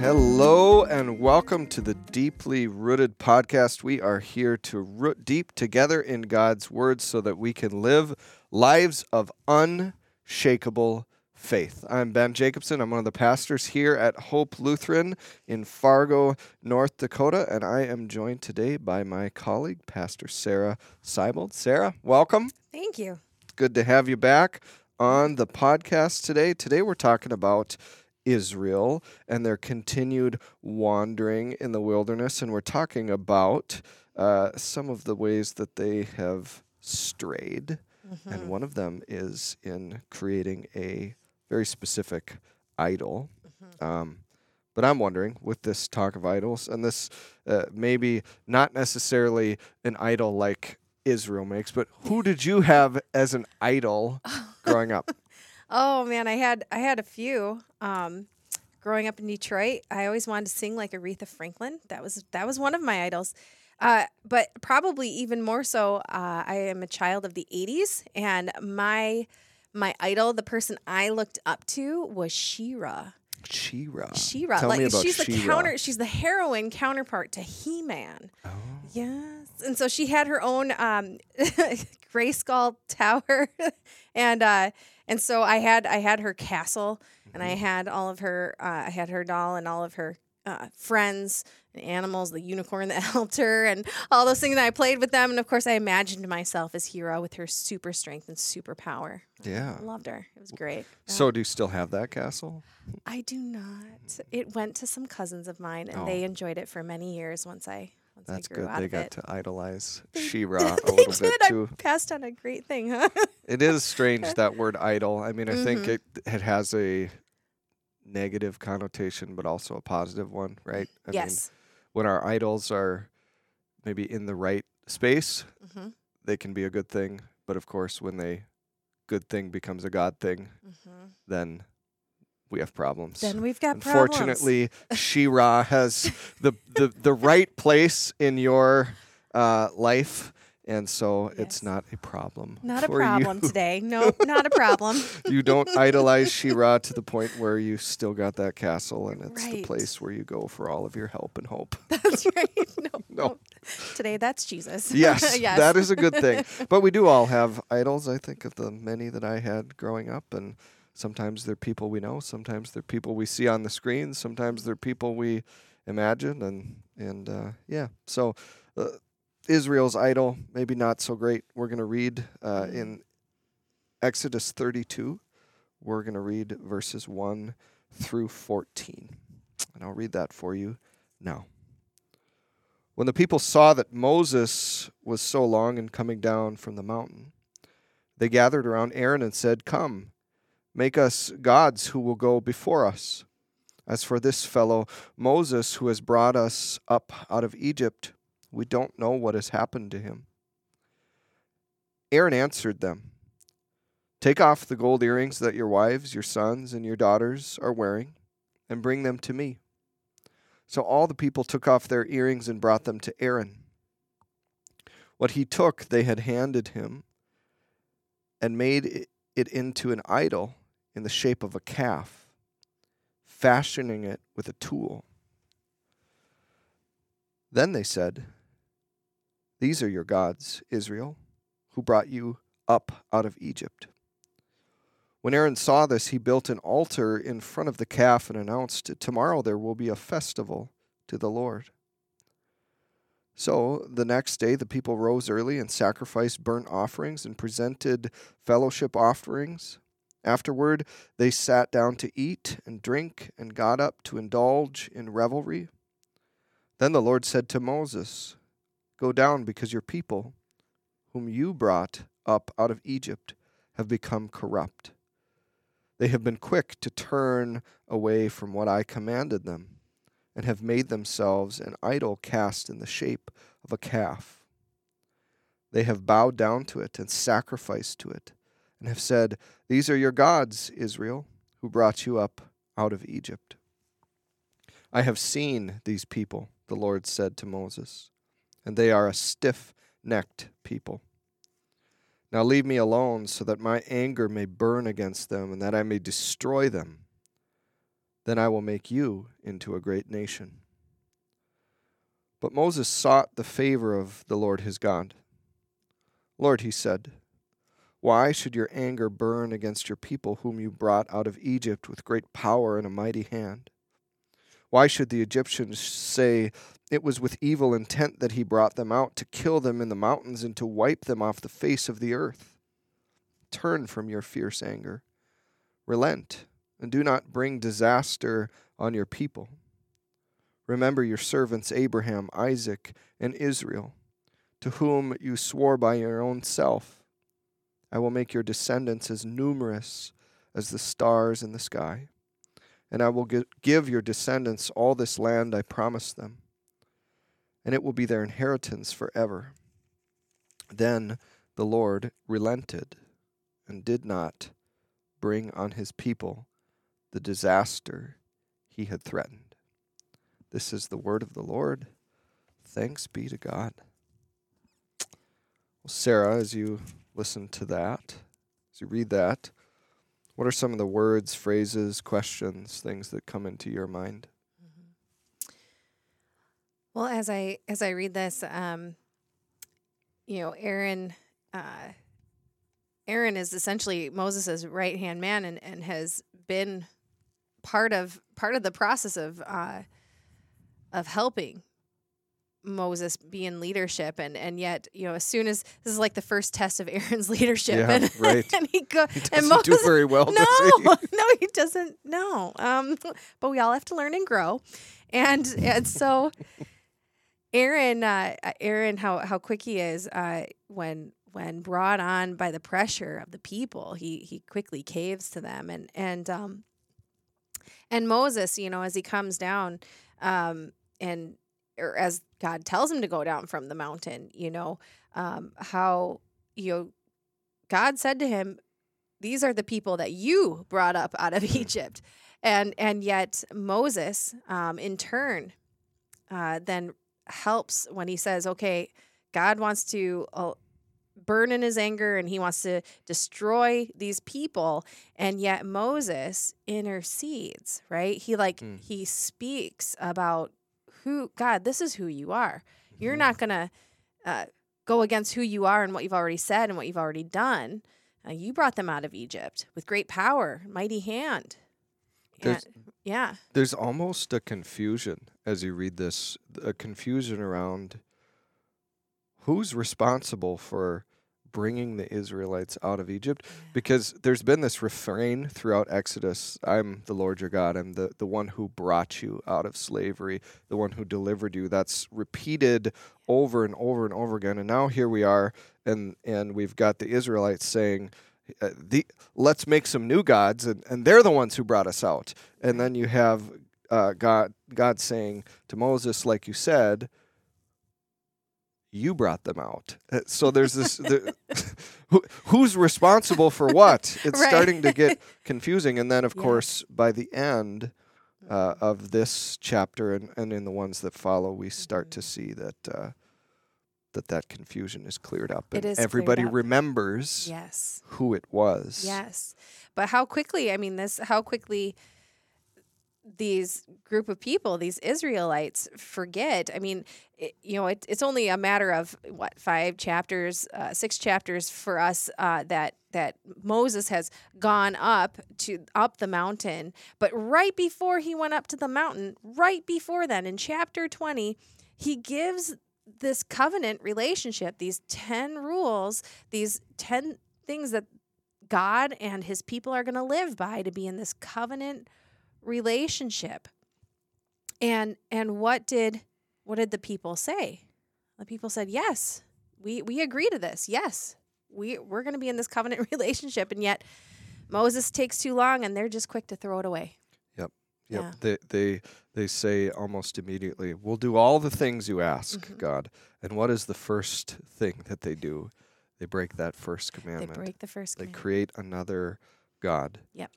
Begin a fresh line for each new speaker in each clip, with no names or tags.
Hello and welcome to the Deeply Rooted podcast. We are here to root deep together in God's Word so that we can live lives of unshakable faith. I'm Ben Jacobson. I'm one of the pastors here at Hope Lutheran in Fargo, North Dakota, and I am joined today by my colleague, Pastor Sara Seibold. Sara, welcome.
Thank you.
Good to have you back on the podcast today. Today we're talking about Israel and their continued wandering in the wilderness, and we're talking about uh, some of the ways that they have strayed.
Mm-hmm.
And one of them is in creating a very specific idol.
Mm-hmm.
Um, but I'm wondering, with this talk of idols, and this uh, maybe not necessarily an idol like Israel makes, but who did you have as an idol growing up?
Oh man, I had I had a few. Um, growing up in Detroit, I always wanted to sing like Aretha Franklin. That was that was one of my idols. Uh, but probably even more so, uh, I am a child of the '80s, and my my idol, the person I looked up to, was She-Ra.
She-Ra.
She-Ra,
Tell
like
me about
she's the
She-Ra.
counter. She's the heroine counterpart to He Man.
Oh.
Yes, and so she had her own um, Grayskull tower, and uh, and so I had I had her castle, and
Mm-hmm.
I had all of her uh, I had her doll and all of her uh, friends and animals, the unicorn that helped her, and all those things. And I played with them, and of course I imagined myself as Hero with her super strength and super power.
Yeah.
I loved her. It was great. Yeah.
So, do you still have that castle?
I do not. It went to some cousins of mine, and they enjoyed it for many years. Once I once.
That's
I grew
good.
out
They
of
got
it.
to idolize She-Ra a little
did.
bit too.
I passed on a great thing, huh?
It is strange that word idol. I mean, I think
Mm-hmm.
it it has a negative connotation, but also a positive one, right? I mean,
yes.
when our idols are maybe in the right space,
Mhm.
they can be a good thing. But of course, when they good thing becomes a God thing,
Mhm.
then we have problems.
Then we've got problems.
Unfortunately, She-Ra has the, the the right place in your uh, life, and so it's not a problem.
Not a problem
you.
today. No, not a problem.
you don't idolize She-Ra to the point where you still got that castle, and it's the place where you go for all of your help and hope.
That's right. No,
No.
no. Today, that's Jesus.
yes,
yes.
that is a good thing. But we do all have idols. I think of the many that I had growing up, and sometimes they're people we know, sometimes they're people we see on the screen, sometimes they're people we imagine, and and uh, yeah. So uh, Israel's idol, maybe not so great. We're going to read uh,
Mhm.
in Exodus 32. We're going to read verses 1 through 14. And I'll read that for you now. When the people saw that Moses was so long in coming down from the mountain, they gathered around Aaron and said, Come, make us gods who will go before us. As for this fellow Moses who has brought us up out of Egypt, we don't know what has happened to him. Aaron answered them, Take off the gold earrings that your wives, your sons, and your daughters are wearing, and bring them to me. So all the people took off their earrings and brought them to Aaron. What he took, they had handed him, and made it- into an idol in the shape of a calf, fashioning it with a tool. Then they said, These are your gods, Israel, who brought you up out of Egypt. When Aaron saw this, he built an altar in front of the calf and announced, Tomorrow there will be a festival to the Lord. So the next day, the people rose early and sacrificed burnt offerings and presented fellowship offerings. Afterward, they sat down to eat and drink and got up to indulge in revelry. Then the Lord said to Moses, Go down because your people, whom you brought up out of Egypt, have become corrupt. They have been quick to turn away from what I commanded them, and have made themselves an idol cast in the shape of a calf. They have bowed down to it and sacrificed to it, and have said, These are your gods, Israel, who brought you up out of Egypt. I have seen these people, the Lord said to Moses, and they are a stiff necked people. Now leave me alone so that my anger may burn against them and that I may destroy them. Then I will make you into a great nation. But Moses sought the favor of the Lord his God. Lord, he said, why should your anger burn against your people, whom you brought out of Egypt with great power and a mighty hand? Why should the Egyptians say, It was with evil intent that he brought them out, to kill them in the mountains and to wipe them off the face of the earth? Turn from your fierce anger. Relent, and do not bring disaster on your people. Remember your servants Abraham, Isaac, and Israel, to whom you swore by your own self. I will make your descendants as numerous as the stars in the sky, and I will give your descendants all this land I promised them, and it will be their inheritance forever. Then the Lord relented and did not bring on his people the disaster he had threatened. This is the word of the Lord. Thanks be to God. Well, Sara, as you listen to that, as you read that, what are some of the words, phrases, questions, things that come into your mind?
Mm-hmm. Well, as I as I read this, um, you know, Aaron, uh, Aaron is essentially Moses' right hand man, and, and has been part of part of the process of uh, of helping Moses be in leadership and and yet you know as soon as this is like the first test of Aaron's leadership
yeah,
and
right.
and he go
he
and
doesn't
Moses
do very well
no no he doesn't no. Um but we all have to learn and grow. And and so Aaron uh Aaron how how quick he is uh when when brought on by the pressure of the people he he quickly caves to them. And and um and Moses you know as he comes down um and or as God tells him to go down from the mountain, you know, um, how, you know, God said to him, these are the people that you brought up out of Egypt. And, and yet Moses, um, in turn, uh, then helps when he says, okay, God wants to uh, burn in his anger and he wants to destroy these people. And yet Moses intercedes, right? He like,
Mm.
he speaks about who God, this is who you are. You're
Mhm.
not going to uh, go against who you are and what you've already said and what you've already done. Uh, you brought them out of Egypt with great power, mighty hand.
There's-
yeah.
There's almost a confusion as you read this, a confusion around who's responsible for bringing the Israelites out of Egypt because there's been this refrain throughout Exodus I'm the Lord your God, I'm the, the one who brought you out of slavery, the one who delivered you. That's repeated over and over and over again. And now here we are, and, and we've got the Israelites saying, uh, the, let's make some new gods, and, and they're the ones who brought us out. And then you have uh, God, God saying to Moses, like you said, you brought them out. Uh, So there's this. the, who, who's responsible for what? It's
Right.
starting to get confusing. And then, of
Yeah.
course, by the end uh, of this chapter and, and in the ones that follow, we start to see that uh, that that confusion is cleared up, and
is
everybody
up.
remembers
Yes.
who it was.
Yes. But how quickly, I mean, this, how quickly these group of people, these Israelites, forget. I mean, it, you know, it, it's only a matter of what five chapters, uh, six chapters for us uh, that that Moses has gone up to up the mountain. But right before he went up to the mountain, right before then, in chapter twenty, he gives this covenant relationship, these ten rules, these ten things that God and his people are going to live by to be in this covenant relationship. And and what did what did the people say? The people said, "Yes. We we agree to this. Yes. We we're going to be in this covenant relationship." And yet Moses takes too long and they're just quick to throw it away.
Yep.
Yeah.
They they they say almost immediately, "We'll do all the things you ask,
Mhm.
God." And what is the first thing that they do? They break that first commandment.
They break the first
They
commandment.
create another god.
Yep.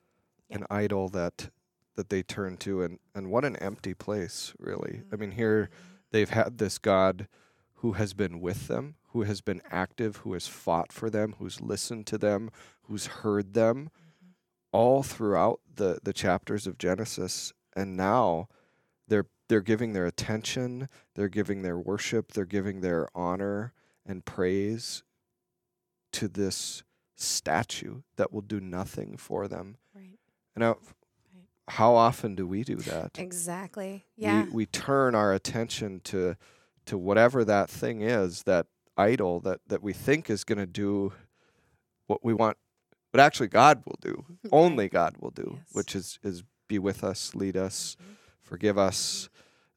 An idol that that they turn to and and what an empty place, really. I mean, here mm-hmm. they've had this god who has been with them, who has been active, who has fought for them, who's listened to them, who's heard them mm-hmm. all throughout the the chapters of Genesis and now they're they're giving their attention, they're giving their worship, they're giving their honor and praise to this statue that will do nothing for them.
Right.
And now. How often do we do that?
Exactly. Yeah.
we, we turn our attention to to whatever that thing is that idol that that we think is going to do what we want but actually god will do only god will do
Yes.
which is is be with us lead us
Mhm.
forgive us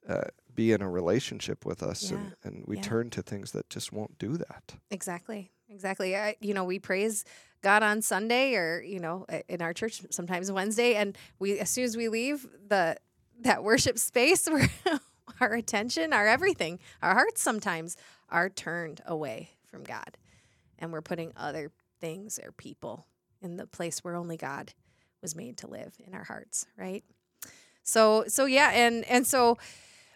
uh, be in a relationship with us and, and we
Yeah.
turn to things that just won't do that
Exactly. Exactly. I, you know, we praise God on Sunday or, you know, in our church sometimes Wednesday and we as soon as we leave the that worship space where our attention, our everything, our hearts sometimes are turned away from God. And we're putting other things or people in the place where only God was made to live in our hearts, right? So so yeah, and and so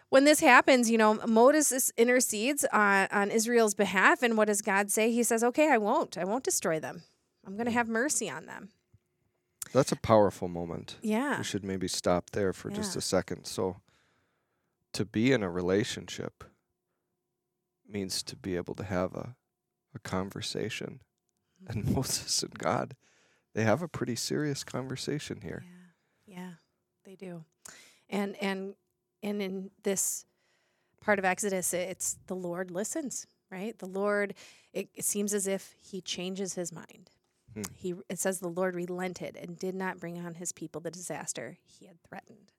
when this happens, you know, Moses intercedes on, on Israel's behalf. And what does God say? He says, okay, I won't. I won't destroy them. I'm going to have mercy on them.
that's a powerful moment
Yeah.
we should maybe stop there for just a second so to be in a relationship means to be able to have a, a conversation mm-hmm. and moses and god they have a pretty serious conversation here
Yeah. Yeah, they do. And and and in this part of Exodus, it's the Lord listens, right? The Lord it, it seems as if he changes his mind.
Hmm.
He it says the Lord relented and did not bring on his people the disaster he had threatened.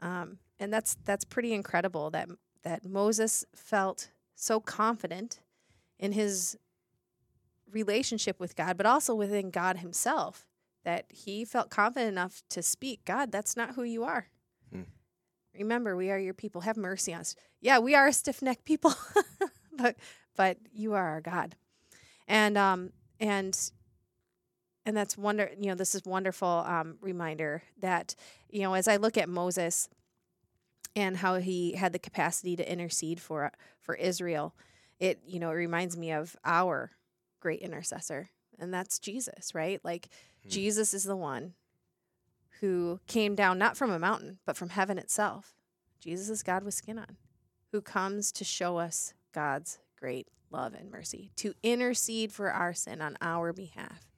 Um, and that's that's pretty incredible that that Moses felt so confident in his relationship with God, but also within God himself that he felt confident enough to speak, God, that's not who you are.
Hmm.
Remember, we are your people. Have mercy on us. Yeah, we are a stiff-necked people, but but you are our God. And um and and that's wonder you know this is wonderful um reminder that you know as I look at Moses and how he had the capacity to intercede for for Israel, it you know it reminds me of our great intercessor and that's Jesus, right? Like
Hmm.
Jesus is the one who came down not from a mountain, but from heaven itself. Jesus is God with skin on, who comes to show us God's great love and mercy, to intercede for our sin on our behalf.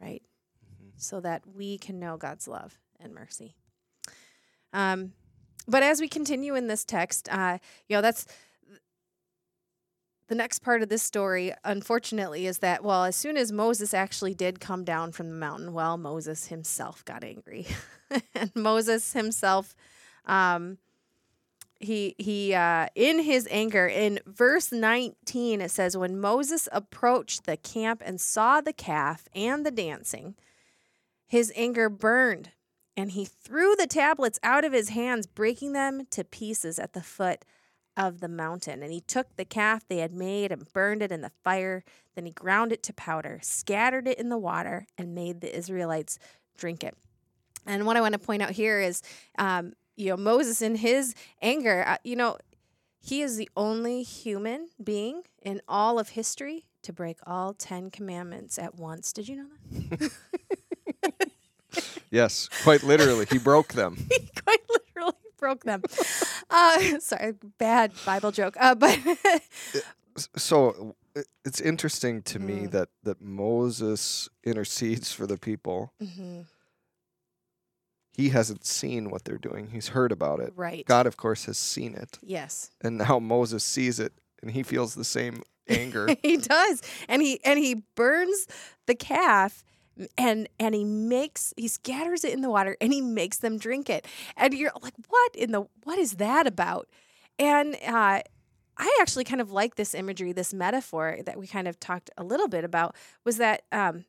Right?
Mhm.
So that we can know God's love and mercy. Um, but as we continue in this text, uh, you know, that's the next part of this story, unfortunately, is that, well, as soon as Moses actually did come down from the mountain, well, Moses himself got angry. and Moses himself, um, he, he, uh, in his anger, in verse 19, it says, When Moses approached the camp and saw the calf and the dancing, his anger burned, and he threw the tablets out of his hands, breaking them to pieces at the foot of the mountain. And he took the calf they had made and burned it in the fire. Then he ground it to powder, scattered it in the water, and made the Israelites drink it. And what I want to point out here is, um, you know, Moses in his anger, uh, you know, he is the only human being in all of history to break all 10 commandments at once. Did you know that?
yes quite literally he broke them
he quite literally broke them. Uh, sorry, bad Bible joke. Uh, but
so it's interesting to me
Mm.
that that Moses intercedes for the people.
Mhm,
He hasn't seen what they're doing. He's heard about it.
right.
God, of course, has seen it,
Yes,
and now Moses sees it, and he feels the same anger.
he does, and he and he burns the calf. And and he makes he scatters it in the water and he makes them drink it and you're like what in the what is that about and uh, I actually kind of like this imagery this metaphor that we kind of talked a little bit about was that um,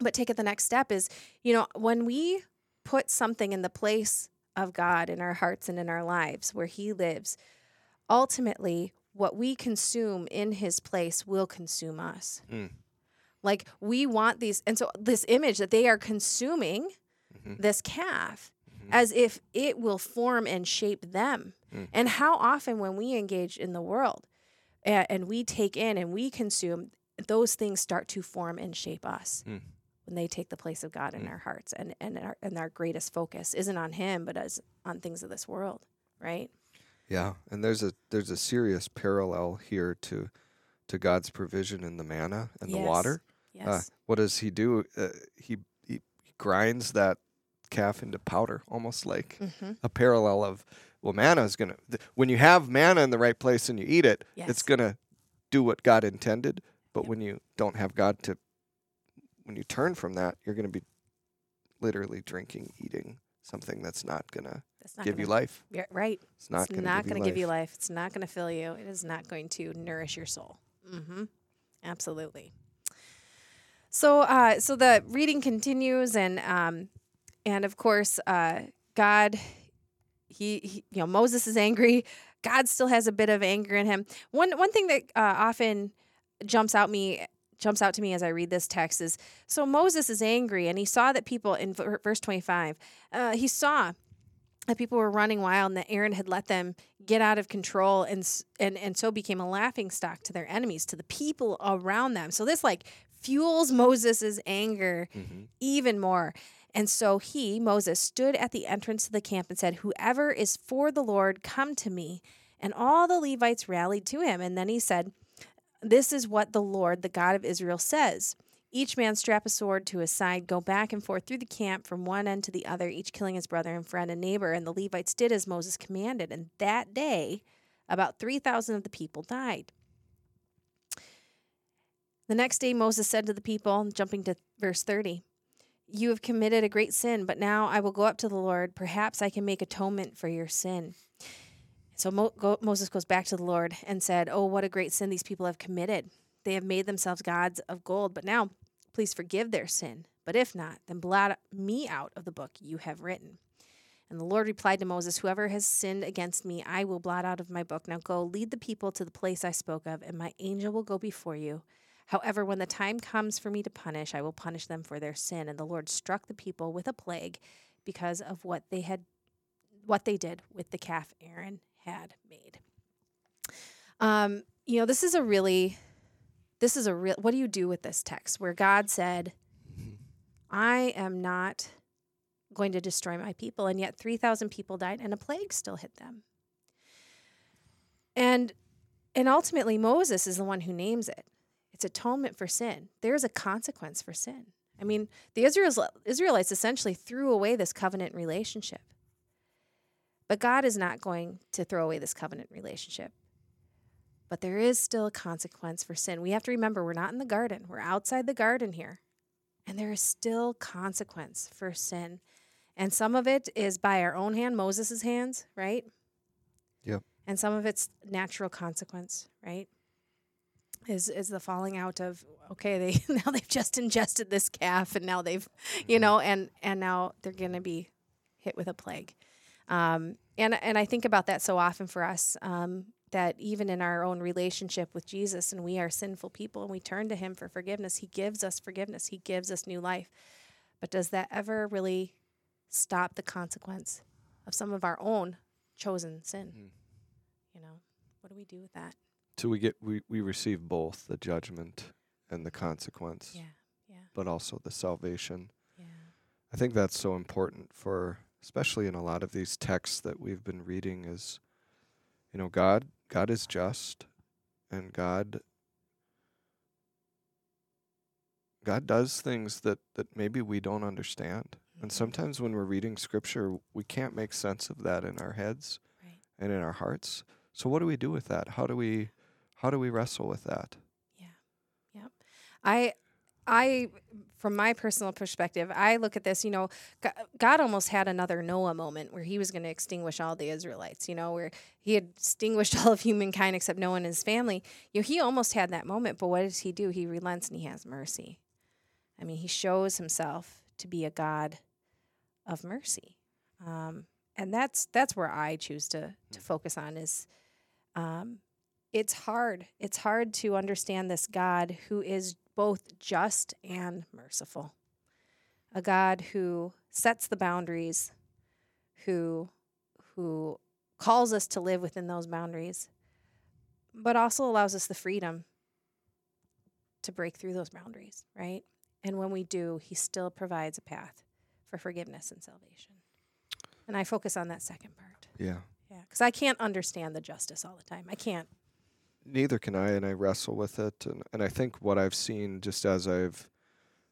but take it the next step is you know when we put something in the place of God in our hearts and in our lives where he lives ultimately what we consume in his place will consume us
Mm.
like we want these and so this image that they are consuming
Mhm.
this calf
Mhm.
as if it will form and shape them
Mm.
and how often when we engage in the world and, and we take in and we consume those things start to form and shape us
Mm.
When they take the place of God in
Mm.
our hearts and and our, and our greatest focus isn't on him but as on things of this world, right?
Yeah, and there's a there's a serious parallel here to to God's provision in the manna and the water.
Yes.
Uh, what does he do? Uh, he, he he grinds that calf into powder, almost like
mm-hmm.
a parallel of well, manna is gonna th- when you have manna in the right place and you eat it,
Yes.
it's gonna do what God intended. But
Yep.
when you don't have God to, when you turn from that, you're gonna be literally drinking, eating something that's not
That's not
give
gonna,
you life.
Yeah, right.
It's not give,
going
you,
to give you
life.
life. It's not going to fill you. It is not going to nourish your soul. Mm-hmm. Absolutely. So, uh, so the reading continues, and um, and of course, uh, God, he, he, you know, Moses is angry. God still has a bit of anger in him. One one thing that uh, often jumps out me jumps out to me as I read this text is so Moses is angry, and he saw that people in ver- verse twenty five. Uh, he saw that people were running wild and that Aaron had let them get out of control and and and so became a laughing stock to their enemies to the people around them. So this like fuels Moses's anger
Mhm.
even more. And so he, Moses, stood at the entrance to the camp and said, Whoever is for the Lord, come to me. And all the Levites rallied to him. And then he said, This is what the Lord, the God of Israel, says. Each man strap a sword to his side, go back and forth through the camp from one end to the other, each killing his brother and friend and neighbor. And the Levites did as Moses commanded. And that day, about 3,000 of the people died. The next day, Moses said to the people, jumping to verse 30, You have committed a great sin, but now I will go up to the Lord. Perhaps I can make atonement for your sin. So Mo- go- Moses goes back to the Lord and said, Oh, what a great sin these people have committed. They have made themselves gods of gold, but now please forgive their sin. But if not, then blot me out of the book you have written. And the Lord replied to Moses, Whoever has sinned against me, I will blot out of my book. Now go, lead the people to the place I spoke of, and my angel will go before you. However, when the time comes for me to punish, I will punish them for their sin. And the Lord struck the people with a plague because of what they had what they did with the calf Aaron had made. Um, you know, this is a really this is a real what do you do with this text where God said, I am not going to destroy my people, and yet three thousand people died and a plague still hit them. And and ultimately Moses is the one who names it. It's atonement for sin. There's a consequence for sin. I mean, the Israelites essentially threw away this covenant relationship. But God is not going to throw away this covenant relationship. But there is still a consequence for sin. We have to remember we're not in the garden, we're outside the garden here. And there is still consequence for sin. And some of it is by our own hand, Moses' hands, right?
Yep.
And some of it's natural consequence, right? Is is the falling out of okay, they now they've just ingested this calf and now they've you know, and and now they're gonna be hit with a plague. Um, and and I think about that so often for us um, that even in our own relationship with Jesus, and we are sinful people, and we turn to Him for forgiveness. He gives us forgiveness. He gives us new life. But does that ever really stop the consequence of some of our own chosen sin?
Mhm.
You know, what do we do with that?
So we get we, we receive both the judgment and the consequence,
Yeah, yeah,
but also the salvation.
yeah,
I think that's so important for especially in a lot of these texts that we've been reading is you know God God is just and God God does things that that maybe we don't understand. And
Mhm.
sometimes when we're reading scripture, we can't make sense of that in our heads
Right.
and in our hearts. So what do we do with that? How do we how do we wrestle with that? Yeah. Yep.
I, I, from my personal perspective, I look at this. You know, God almost had another Noah moment where He was going to extinguish all the Israelites. You know, where He had extinguished all of humankind except Noah and his family. You know, He almost had that moment. But what does He do? He relents and He has mercy. I mean, He shows Himself to be a God of mercy, um, and that's that's where I choose to to focus on is. Um, it's hard. It's hard to understand this God who is both just and merciful. A God who sets the boundaries, who who calls us to live within those boundaries, but also allows us the freedom to break through those boundaries, right? And when we do, He still provides a path for forgiveness and salvation. And I focus on that second part.
Yeah.
Yeah, because I can't understand the justice all the time. I can't.
Neither can I, and I wrestle with it. And, and I think what I've seen just as I've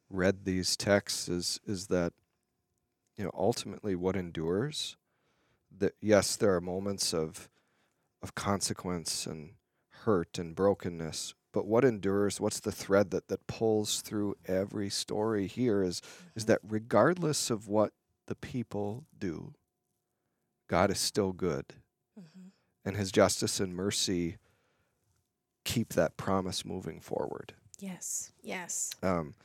read these texts is is that you know ultimately what endures that yes there are moments of of consequence and hurt and brokenness but what endures what's the thread that that pulls through every story here is is that regardless of what the people do God is still good
Mm-hmm.
and his justice and mercy keep that promise moving forward
Yes. Yes.
um,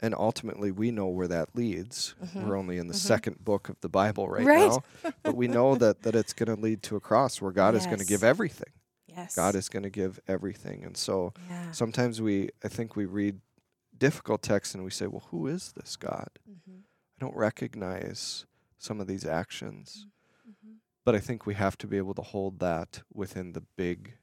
and ultimately we know where that leads
Mhm.
we're only in the
Mhm.
second book of the bible right,
Right.
now but we know that that it's going to lead to a cross where god is going to give everything
Yes.
god is going to give everything and so
Yeah.
sometimes we i think we read difficult texts and we say well who is this god
Mm-hmm.
i don't recognize some of these actions
Mm-hmm.
but i think we have to be able to hold that within the big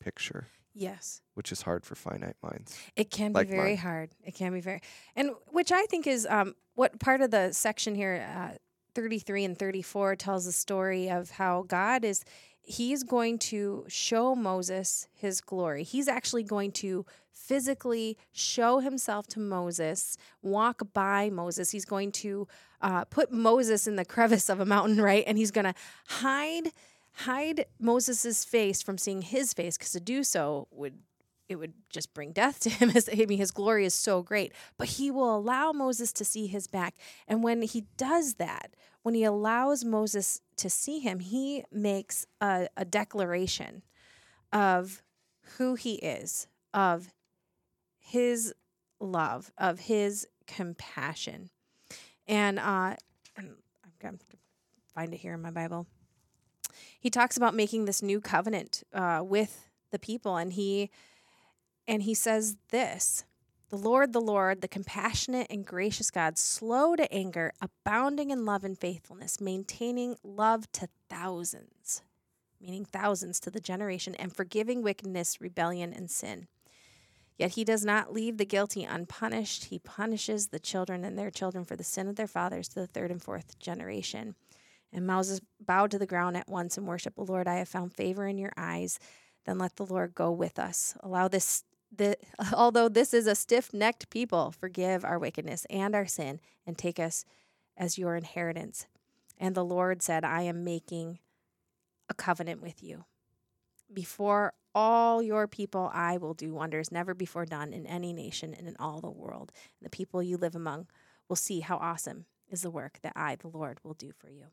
picture
Yes.
which is hard for finite minds
It can
Like
be very
mine.
hard. It can be very, and which I think is um, what part of the section here, uh, 33 and 34, tells the story of how God is, he's going to show Moses his glory. He's actually going to physically show himself to Moses, walk by Moses. He's going to uh, put Moses in the crevice of a mountain, right? And he's going to hide hide Moses's face from seeing his face because to do so would it would just bring death to him. As I mean his glory is so great. But he will allow Moses to see his back. And when he does that when he allows Moses to see him he makes a, a declaration of who he is of his love of his compassion. And uh got to find it here in my Bible he talks about making this new covenant uh, with the people and he and he says this the lord the lord the compassionate and gracious god slow to anger abounding in love and faithfulness maintaining love to thousands meaning thousands to the generation and forgiving wickedness rebellion and sin Yet he does not leave the guilty unpunished. He punishes the children and their children for the sin of their fathers to the third and fourth generation. And Moses bowed to the ground at once and worshiped, Lord, I have found favor in your eyes. Then let the Lord go with us. Allow this, the, although this is a stiff necked people, forgive our wickedness and our sin and take us as your inheritance. And the Lord said, I am making a covenant with you. Before all your people, I will do wonders never before done in any nation and in all the world. And the people you live among will see how awesome is the work that I, the Lord, will do for you.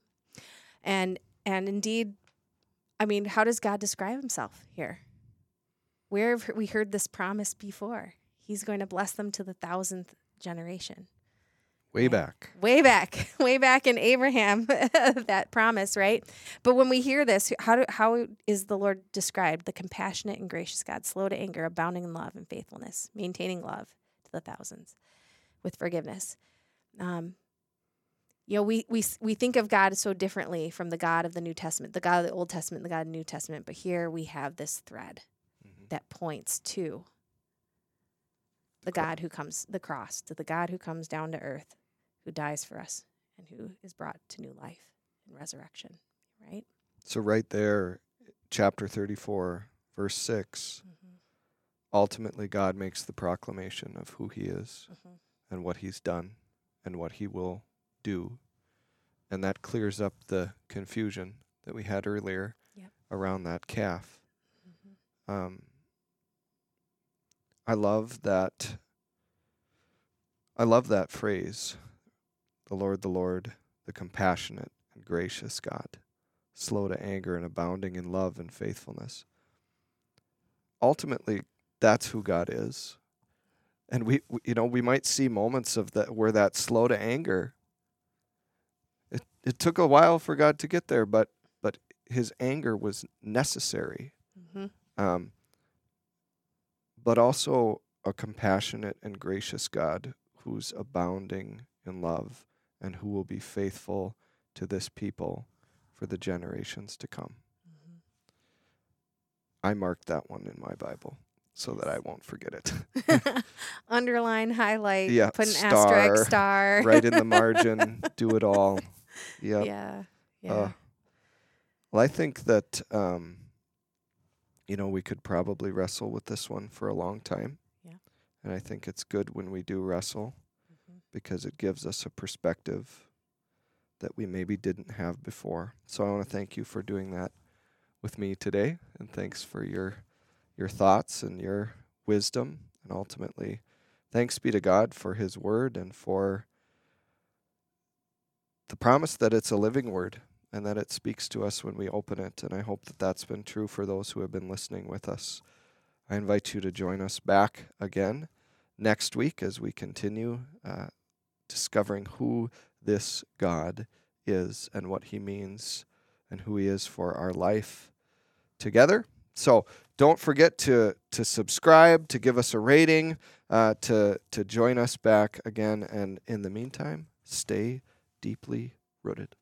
And and indeed, I mean, how does God describe himself here? Where have we heard this promise before? He's going to bless them to the thousandth generation.
way back
Way back, way back in Abraham, that promise, right? But when we hear this, how do, how is the Lord described? The compassionate and gracious God, slow to anger, abounding in love and faithfulness, maintaining love to the thousands, with forgiveness. Um, you know, we, we we think of God so differently from the God of the New Testament, the God of the Old Testament, the God of the New Testament. But here we have this thread
Mhm.
that points to the God who comes, the cross, to the God who comes down to earth, who dies for us, and who is brought to new life and resurrection. Right?
So right there, chapter 34, verse 6, ultimately God makes the proclamation of who he is
Mhm.
and what he's done and what he will do. And that clears up the confusion that we had earlier
Yep.
around that calf.
Mhm.
Um, I love that. I love that phrase, the Lord, the Lord, the compassionate and gracious God, slow to anger and abounding in love and faithfulness. Ultimately, that's who God is. And we, we you know, we might see moments of that where that slow to anger. It it took a while for God to get there, but but his anger was necessary
Mhm.
um, but also a compassionate and gracious God who's abounding in love and who will be faithful to this people for the generations to come.
Mhm.
I marked that one in my Bible. so that I won't forget it.
Underline, highlight,
Yeah,
put an
star,
asterisk, star.
right in the margin, do it all. Yep.
Yeah. Yeah.
Uh, well, I think that um, you know we could probably wrestle with this one for a long time.
Yeah.
And I think it's good when we do wrestle
Mhm.
because it gives us a perspective that we maybe didn't have before. So I want to thank you for doing that with me today, and thanks for your your thoughts and your wisdom, and ultimately, thanks be to God for His Word and for the promise that it's a living word and that it speaks to us when we open it. And I hope that that's been true for those who have been listening with us. I invite you to join us back again next week as we continue uh, discovering who this God is and what he means and who he is for our life together. So don't forget to to subscribe, to give us a rating, uh, to to join us back again. And in the meantime, stay deeply rooted.